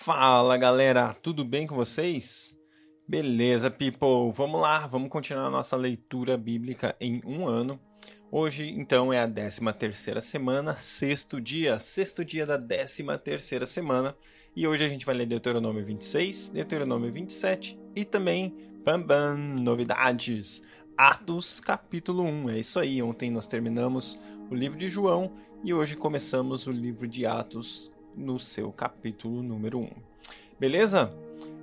Fala galera, tudo bem com vocês? Beleza, people, vamos lá, vamos continuar a nossa leitura bíblica em um ano. Hoje, então, é a 13 terceira semana, sexto dia, sexto dia da 13 terceira semana. E hoje a gente vai ler Deuteronômio 26, Deuteronômio 27 e também, bam bam, novidades. Atos, capítulo 1. É isso aí, ontem nós terminamos o livro de João e hoje começamos o livro de Atos no seu capítulo número 1. Beleza?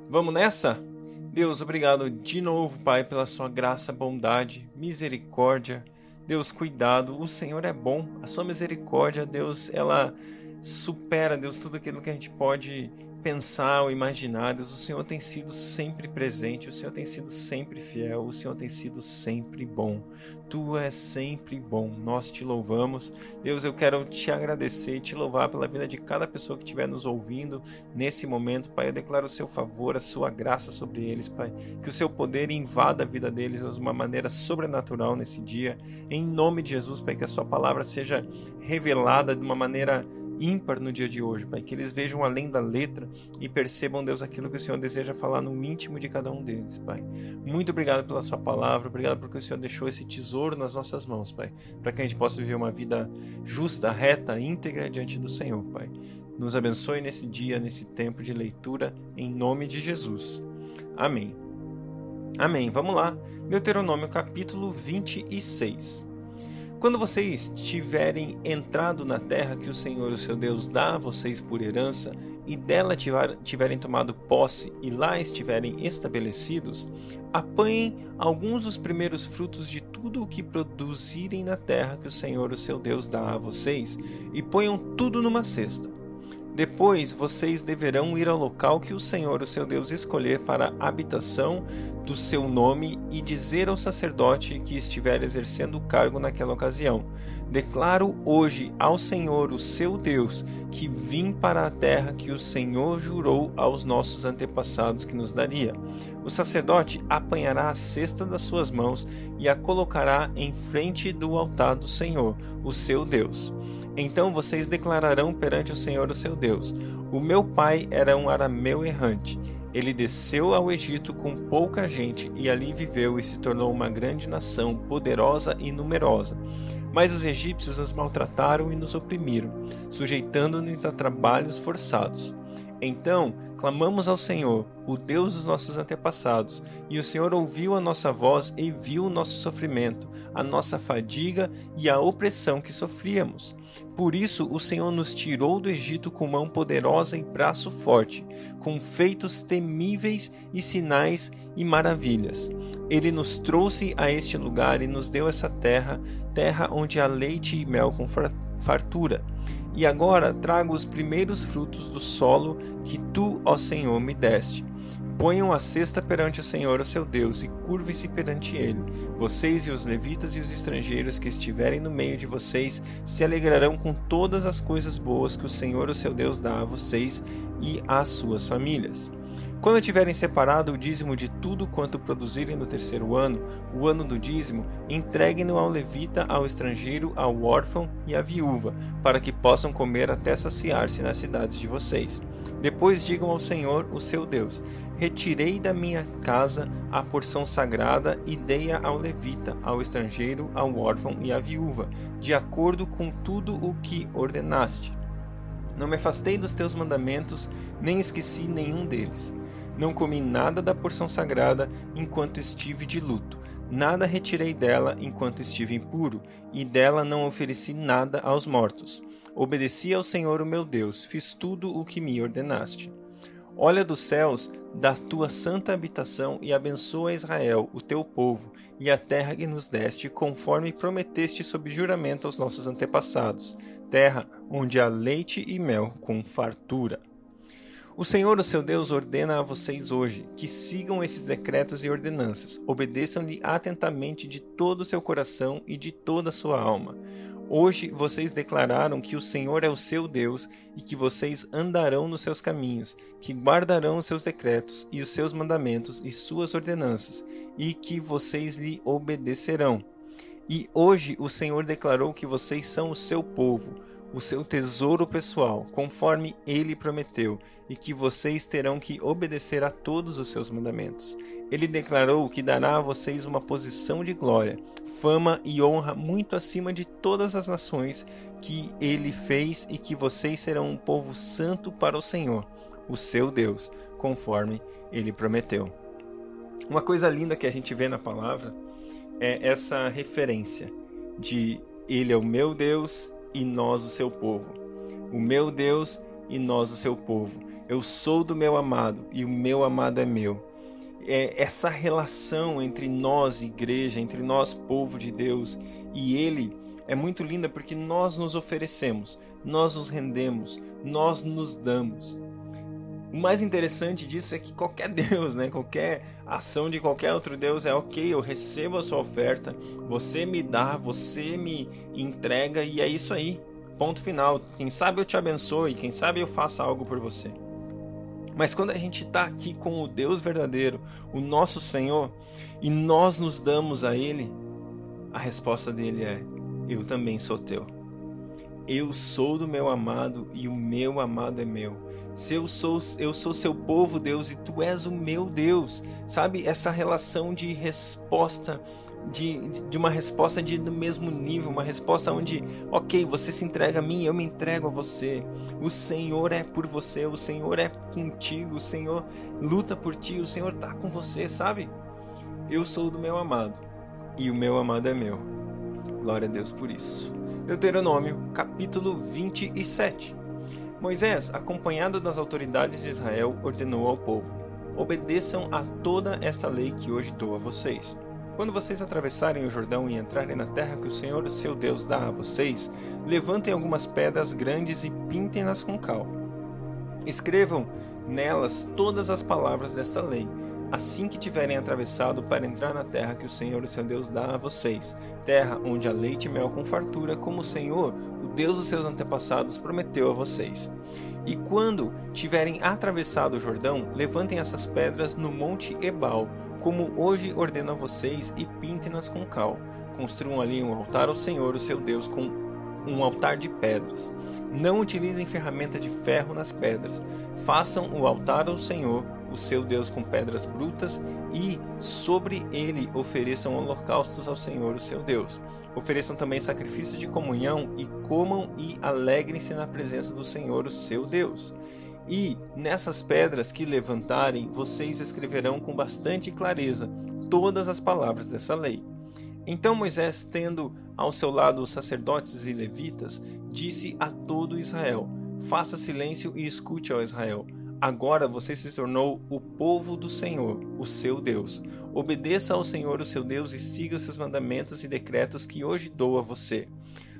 Vamos nessa? Deus, obrigado de novo, Pai, pela sua graça, bondade, misericórdia. Deus, cuidado. O Senhor é bom. A sua misericórdia, Deus, ela supera, Deus, tudo aquilo que a gente pode pensar ou imaginar, Deus, o Senhor tem sido sempre presente, o Senhor tem sido sempre fiel, o Senhor tem sido sempre bom. Tu és sempre bom. Nós te louvamos. Deus, eu quero te agradecer te louvar pela vida de cada pessoa que estiver nos ouvindo nesse momento, Pai. Eu declaro o seu favor, a sua graça sobre eles, Pai. Que o seu poder invada a vida deles de uma maneira sobrenatural nesse dia. Em nome de Jesus, Pai, que a sua palavra seja revelada de uma maneira ímpar no dia de hoje, Pai. Que eles vejam além da letra e percebam, Deus, aquilo que o Senhor deseja falar no íntimo de cada um deles, Pai. Muito obrigado pela Sua palavra, obrigado porque o Senhor deixou esse tesouro nas nossas mãos, Pai, para que a gente possa viver uma vida justa, reta, íntegra diante do Senhor, Pai. Nos abençoe nesse dia, nesse tempo de leitura, em nome de Jesus. Amém. Amém. Vamos lá. Deuteronômio capítulo 26. Quando vocês tiverem entrado na terra que o Senhor, o seu Deus, dá a vocês por herança, e dela tiverem tomado posse e lá estiverem estabelecidos, apanhem alguns dos primeiros frutos de tudo o que produzirem na terra que o Senhor, o seu Deus, dá a vocês, e ponham tudo numa cesta depois vocês deverão ir ao local que o Senhor, o seu Deus, escolher para a habitação do seu nome e dizer ao sacerdote que estiver exercendo o cargo naquela ocasião: Declaro hoje ao Senhor, o seu Deus, que vim para a terra que o Senhor jurou aos nossos antepassados que nos daria. O sacerdote apanhará a cesta das suas mãos e a colocará em frente do altar do Senhor, o seu Deus. Então vocês declararão perante o Senhor o seu Deus: O meu pai era um arameu errante. Ele desceu ao Egito com pouca gente e ali viveu e se tornou uma grande nação, poderosa e numerosa. Mas os egípcios nos maltrataram e nos oprimiram, sujeitando-nos a trabalhos forçados. Então clamamos ao Senhor, o Deus dos nossos antepassados, e o Senhor ouviu a nossa voz e viu o nosso sofrimento, a nossa fadiga e a opressão que sofríamos. Por isso o Senhor nos tirou do Egito com mão poderosa e braço forte, com feitos temíveis e sinais e maravilhas. Ele nos trouxe a este lugar e nos deu essa terra, terra onde há leite e mel com fartura e agora trago os primeiros frutos do solo que tu, ó Senhor, me deste. Ponham a cesta perante o Senhor, o seu Deus, e curve-se perante ele. Vocês e os levitas e os estrangeiros que estiverem no meio de vocês se alegrarão com todas as coisas boas que o Senhor, o seu Deus, dá a vocês e às suas famílias. Quando tiverem separado o dízimo de tudo quanto produzirem no terceiro ano, o ano do dízimo, entreguem-no ao levita, ao estrangeiro, ao órfão e à viúva, para que possam comer até saciar-se nas cidades de vocês. Depois digam ao Senhor, o seu Deus: Retirei da minha casa a porção sagrada e dei-a ao levita, ao estrangeiro, ao órfão e à viúva, de acordo com tudo o que ordenaste. Não me afastei dos teus mandamentos, nem esqueci nenhum deles. Não comi nada da porção sagrada enquanto estive de luto, nada retirei dela enquanto estive impuro, e dela não ofereci nada aos mortos. Obedeci ao Senhor o meu Deus, fiz tudo o que me ordenaste. Olha dos céus da tua santa habitação e abençoa Israel, o teu povo, e a terra que nos deste, conforme prometeste sob juramento aos nossos antepassados, terra onde há leite e mel com fartura. O Senhor, o seu Deus, ordena a vocês hoje que sigam esses decretos e ordenanças, obedeçam-lhe atentamente de todo o seu coração e de toda a sua alma. Hoje vocês declararam que o Senhor é o seu Deus e que vocês andarão nos seus caminhos, que guardarão os seus decretos e os seus mandamentos e suas ordenanças, e que vocês lhe obedecerão. E hoje o Senhor declarou que vocês são o seu povo, o seu tesouro pessoal, conforme ele prometeu, e que vocês terão que obedecer a todos os seus mandamentos. Ele declarou que dará a vocês uma posição de glória, fama e honra muito acima de todas as nações que ele fez e que vocês serão um povo santo para o Senhor, o seu Deus, conforme ele prometeu. Uma coisa linda que a gente vê na palavra é essa referência de ele é o meu Deus e nós o seu povo. O meu Deus e nós o seu povo. Eu sou do meu amado e o meu amado é meu. É essa relação entre nós, igreja, entre nós, povo de Deus, e Ele é muito linda porque nós nos oferecemos, nós nos rendemos, nós nos damos. O mais interessante disso é que qualquer Deus, né, qualquer ação de qualquer outro Deus é ok, eu recebo a sua oferta, você me dá, você me entrega e é isso aí. Ponto final. Quem sabe eu te abençoe, quem sabe eu faça algo por você. Mas quando a gente está aqui com o Deus verdadeiro, o nosso Senhor, e nós nos damos a Ele, a resposta dele é: Eu também sou teu. Eu sou do meu amado e o meu amado é meu. Se eu sou, eu sou seu povo, Deus, e tu és o meu Deus. Sabe essa relação de resposta de, de uma resposta de no mesmo nível, uma resposta onde, ok, você se entrega a mim, eu me entrego a você. O Senhor é por você, o Senhor é contigo, o Senhor luta por ti, o Senhor está com você, sabe? Eu sou do meu amado e o meu amado é meu. Glória a Deus por isso. Deuteronômio, capítulo 27. Moisés, acompanhado das autoridades de Israel, ordenou ao povo: Obedeçam a toda esta lei que hoje dou a vocês. Quando vocês atravessarem o Jordão e entrarem na terra que o Senhor, seu Deus, dá a vocês, levantem algumas pedras grandes e pintem-nas com cal. Escrevam nelas todas as palavras desta lei assim que tiverem atravessado para entrar na terra que o Senhor, o seu Deus, dá a vocês, terra onde há leite e mel com fartura, como o Senhor, o Deus dos seus antepassados, prometeu a vocês. E quando tiverem atravessado o Jordão, levantem essas pedras no monte Ebal, como hoje ordeno a vocês, e pintem-nas com cal. Construam ali um altar ao Senhor, o seu Deus, com um altar de pedras. Não utilizem ferramenta de ferro nas pedras. Façam o altar ao Senhor, o seu Deus, com pedras brutas, e sobre ele ofereçam holocaustos ao Senhor, o seu Deus. Ofereçam também sacrifícios de comunhão e comam e alegrem-se na presença do Senhor, o seu Deus. E nessas pedras que levantarem, vocês escreverão com bastante clareza todas as palavras dessa lei. Então Moisés, tendo ao seu lado os sacerdotes e levitas, disse a todo Israel: Faça silêncio e escute, ó Israel. Agora você se tornou o povo do Senhor, o seu Deus. Obedeça ao Senhor, o seu Deus, e siga os seus mandamentos e decretos que hoje dou a você.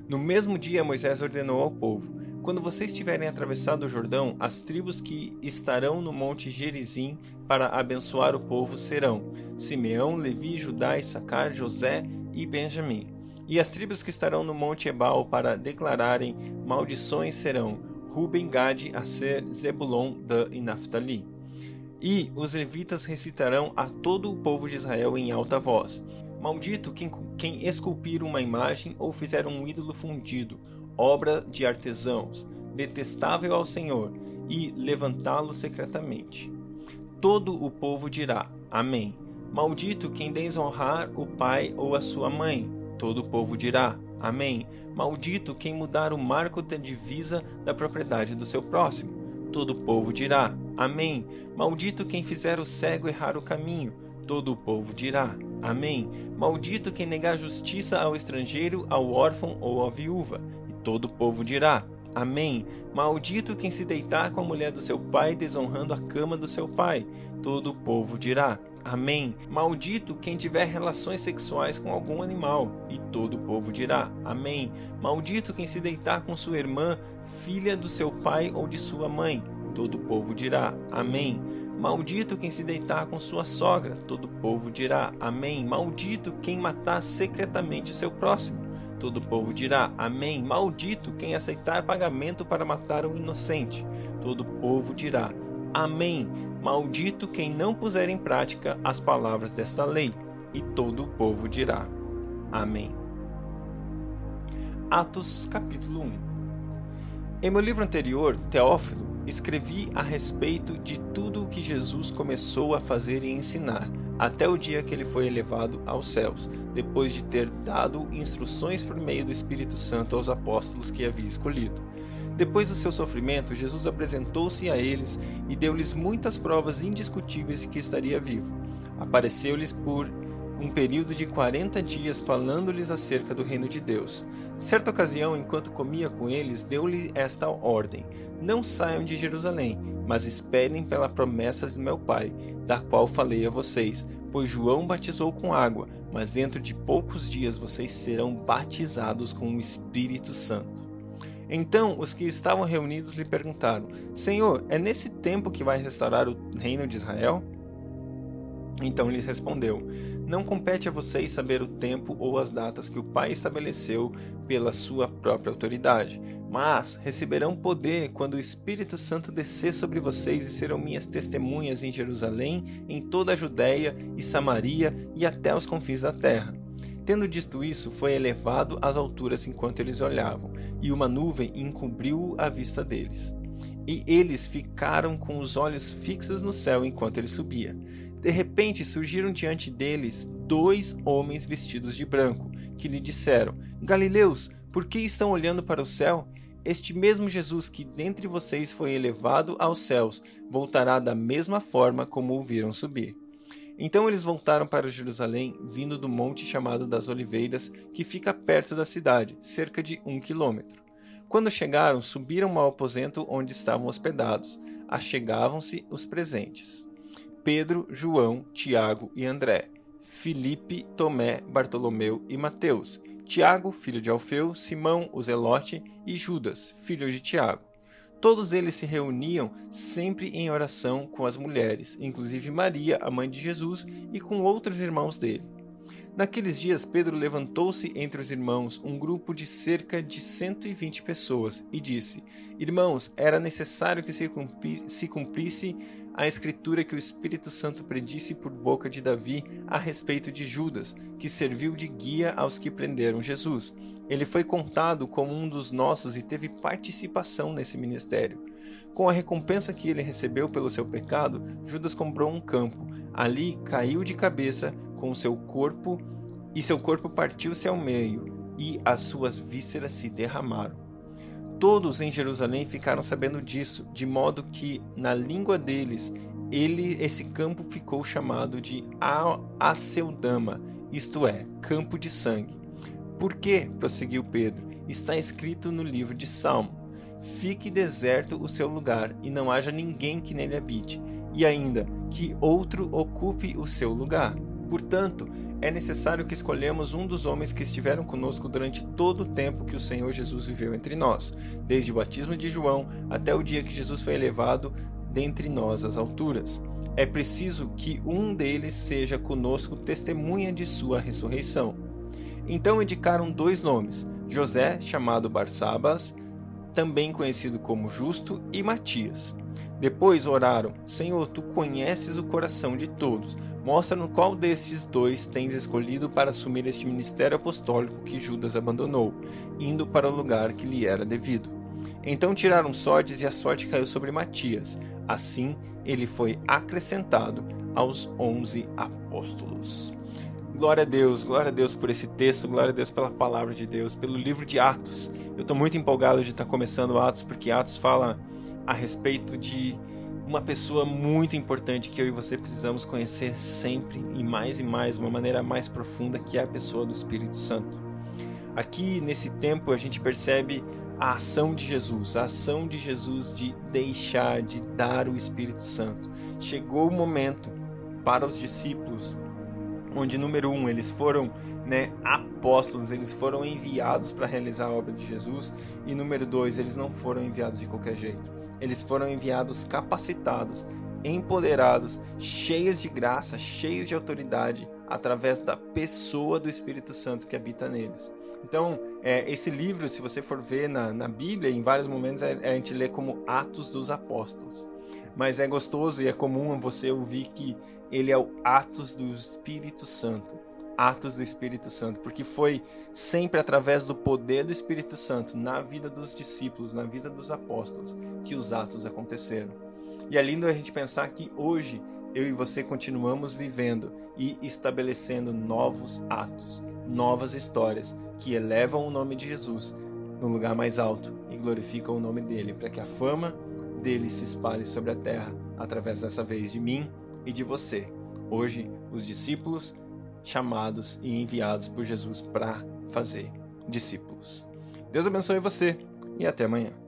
No mesmo dia, Moisés ordenou ao povo: Quando vocês tiverem atravessado o Jordão, as tribos que estarão no monte Gerizim para abençoar o povo serão Simeão, Levi, Judá, Issacar, José e Benjamim. E as tribos que estarão no monte Ebal para declararem maldições serão Ruben, Gad, Aser, Zebulon, Dan e Naphtali. E os levitas recitarão a todo o povo de Israel em alta voz: Maldito quem, quem esculpir uma imagem ou fizer um ídolo fundido, obra de artesãos, detestável ao Senhor, e levantá-lo secretamente. Todo o povo dirá: Amém. Maldito quem desonrar o pai ou a sua mãe. Todo o povo dirá: Amém. Maldito quem mudar o marco da divisa da propriedade do seu próximo. Todo o povo dirá: Amém. Maldito quem fizer o cego errar o caminho. Todo o povo dirá: Amém. Maldito quem negar justiça ao estrangeiro, ao órfão ou à viúva. E todo o povo dirá: Amém. Maldito quem se deitar com a mulher do seu pai, desonrando a cama do seu pai. Todo o povo dirá: Amém. Maldito quem tiver relações sexuais com algum animal. E todo o povo dirá: Amém. Maldito quem se deitar com sua irmã, filha do seu pai ou de sua mãe. Todo o povo dirá: Amém. Maldito quem se deitar com sua sogra. Todo o povo dirá: Amém. Maldito quem matar secretamente o seu próximo. Todo o povo dirá: Amém. Maldito quem aceitar pagamento para matar um inocente. Todo o povo dirá: Amém. Maldito quem não puser em prática as palavras desta lei. E todo o povo dirá: Amém. Atos capítulo 1 Em meu livro anterior, Teófilo, escrevi a respeito de tudo o que Jesus começou a fazer e ensinar, até o dia que ele foi elevado aos céus, depois de ter dado instruções por meio do Espírito Santo aos apóstolos que havia escolhido. Depois do seu sofrimento, Jesus apresentou-se a eles e deu-lhes muitas provas indiscutíveis de que estaria vivo. Apareceu-lhes por um período de quarenta dias falando-lhes acerca do reino de Deus. Certa ocasião, enquanto comia com eles, deu-lhe esta ordem: Não saiam de Jerusalém, mas esperem pela promessa de meu Pai, da qual falei a vocês. Pois João batizou com água, mas dentro de poucos dias vocês serão batizados com o Espírito Santo. Então os que estavam reunidos lhe perguntaram: Senhor, é nesse tempo que vai restaurar o reino de Israel? Então lhes respondeu: Não compete a vocês saber o tempo ou as datas que o Pai estabeleceu pela sua própria autoridade, mas receberão poder quando o Espírito Santo descer sobre vocês e serão minhas testemunhas em Jerusalém, em toda a Judéia e Samaria e até os confins da terra. Tendo dito isso, foi elevado às alturas enquanto eles olhavam, e uma nuvem encobriu a vista deles. E eles ficaram com os olhos fixos no céu enquanto ele subia. De repente surgiram diante deles dois homens vestidos de branco, que lhe disseram: Galileus, por que estão olhando para o céu? Este mesmo Jesus que dentre vocês foi elevado aos céus, voltará da mesma forma como o viram subir. Então eles voltaram para Jerusalém, vindo do monte chamado das Oliveiras, que fica perto da cidade, cerca de um quilômetro. Quando chegaram, subiram ao aposento onde estavam hospedados. Achegavam-se os presentes. Pedro, João, Tiago e André, Filipe, Tomé, Bartolomeu e Mateus, Tiago, filho de Alfeu, Simão, o Zelote e Judas, filho de Tiago. Todos eles se reuniam sempre em oração com as mulheres, inclusive Maria, a mãe de Jesus, e com outros irmãos dele. Naqueles dias, Pedro levantou-se entre os irmãos, um grupo de cerca de 120 pessoas, e disse: Irmãos, era necessário que se cumprisse a escritura que o Espírito Santo predisse por boca de Davi a respeito de Judas, que serviu de guia aos que prenderam Jesus. Ele foi contado como um dos nossos e teve participação nesse ministério. Com a recompensa que ele recebeu pelo seu pecado, Judas comprou um campo. Ali caiu de cabeça com seu corpo, e seu corpo partiu-se ao meio, e as suas vísceras se derramaram. Todos em Jerusalém ficaram sabendo disso, de modo que na língua deles ele esse campo ficou chamado de Aceldama, isto é, campo de sangue. Por que? prosseguiu Pedro. Está escrito no livro de Salmo: Fique deserto o seu lugar e não haja ninguém que nele habite, e ainda que outro ocupe o seu lugar. Portanto, é necessário que escolhamos um dos homens que estiveram conosco durante todo o tempo que o Senhor Jesus viveu entre nós, desde o batismo de João até o dia que Jesus foi elevado dentre nós às alturas. É preciso que um deles seja conosco testemunha de sua ressurreição. Então indicaram dois nomes: José, chamado Barsabas, também conhecido como Justo, e Matias. Depois oraram: Senhor, tu conheces o coração de todos. Mostra-nos qual destes dois tens escolhido para assumir este ministério apostólico que Judas abandonou, indo para o lugar que lhe era devido. Então tiraram sortes e a sorte caiu sobre Matias. Assim, ele foi acrescentado aos onze apóstolos. Glória a Deus, glória a Deus por esse texto, glória a Deus pela palavra de Deus, pelo livro de Atos. Eu estou muito empolgado de estar começando Atos, porque Atos fala a respeito de uma pessoa muito importante que eu e você precisamos conhecer sempre e mais e mais, uma maneira mais profunda, que é a pessoa do Espírito Santo. Aqui nesse tempo a gente percebe a ação de Jesus, a ação de Jesus de deixar, de dar o Espírito Santo. Chegou o momento para os discípulos onde número um eles foram né, apóstolos, eles foram enviados para realizar a obra de Jesus e número dois eles não foram enviados de qualquer jeito, eles foram enviados capacitados, empoderados, cheios de graça, cheios de autoridade através da pessoa do Espírito Santo que habita neles. Então, é, esse livro, se você for ver na, na Bíblia, em vários momentos a, a gente lê como Atos dos Apóstolos mas é gostoso e é comum você ouvir que ele é o Atos do Espírito Santo. atos do Espírito Santo, porque foi sempre através do poder do Espírito Santo na vida dos discípulos, na vida dos apóstolos, que os atos aconteceram. E é lindo a gente pensar que hoje eu e você continuamos vivendo e estabelecendo novos atos, novas histórias que elevam o nome de Jesus no lugar mais alto e glorificam o nome dele, para que a fama dele se espalhe sobre a terra através dessa vez de mim e de você. Hoje, os discípulos chamados e enviados por Jesus para fazer discípulos. Deus abençoe você e até amanhã.